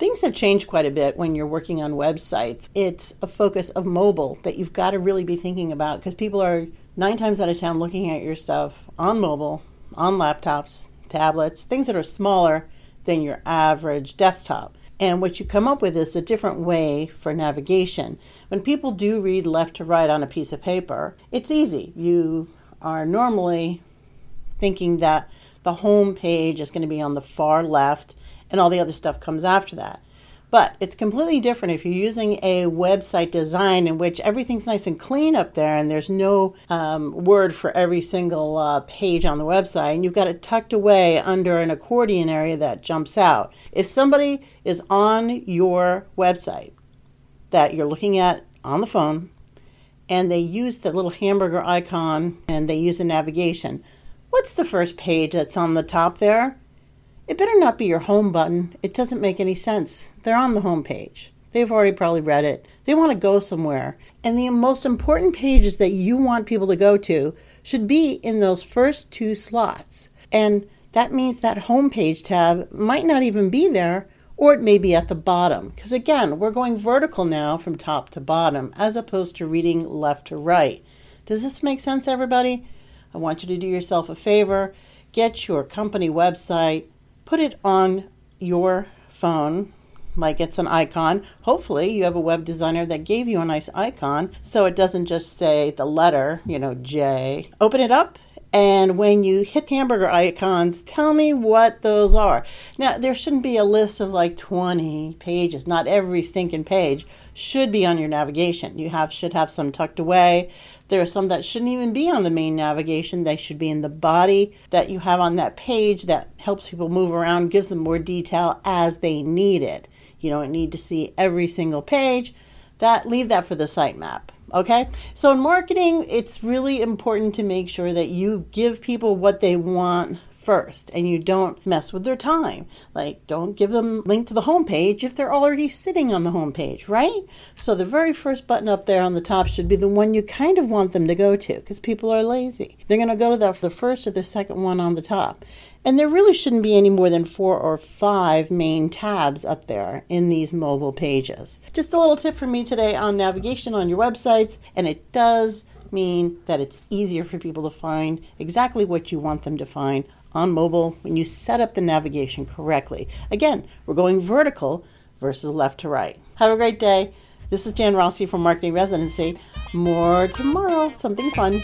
Things have changed quite a bit when you're working on websites. It's a focus of mobile that you've got to really be thinking about because people are nine times out of ten looking at your stuff on mobile, on laptops, tablets, things that are smaller than your average desktop. And what you come up with is a different way for navigation. When people do read left to right on a piece of paper, it's easy. You are normally thinking that the home page is going to be on the far left and all the other stuff comes after that. But it's completely different if you're using a website design in which everything's nice and clean up there and there's no um, word for every single uh, page on the website and you've got it tucked away under an accordion area that jumps out. If somebody is on your website that you're looking at on the phone and they use the little hamburger icon and they use a navigation, what's the first page that's on the top there? It better not be your home button. It doesn't make any sense. They're on the home page. They've already probably read it. They want to go somewhere. And the most important pages that you want people to go to should be in those first two slots. And that means that home page tab might not even be there, or it may be at the bottom. Because again, we're going vertical now from top to bottom as opposed to reading left to right. Does this make sense, everybody? I want you to do yourself a favor. Get your company website put it on your phone like it's an icon. Hopefully, you have a web designer that gave you a nice icon so it doesn't just say the letter, you know, J. Open it up. And when you hit the hamburger icons, tell me what those are. Now, there shouldn't be a list of like 20 pages. Not every stinking page should be on your navigation. You have should have some tucked away. There are some that shouldn't even be on the main navigation. They should be in the body that you have on that page that helps people move around, gives them more detail as they need it. You don't need to see every single page. That leave that for the sitemap. Okay? So in marketing, it's really important to make sure that you give people what they want first and you don't mess with their time. Like, don't give them link to the homepage if they're already sitting on the homepage, right? So the very first button up there on the top should be the one you kind of want them to go to because people are lazy. They're going to go to that for the first or the second one on the top. And there really shouldn't be any more than four or five main tabs up there in these mobile pages. Just a little tip from me today on navigation on your websites, and it does mean that it's easier for people to find exactly what you want them to find on mobile when you set up the navigation correctly. Again, we're going vertical versus left to right. Have a great day. This is Jan Rossi from Marketing Residency. More tomorrow, something fun.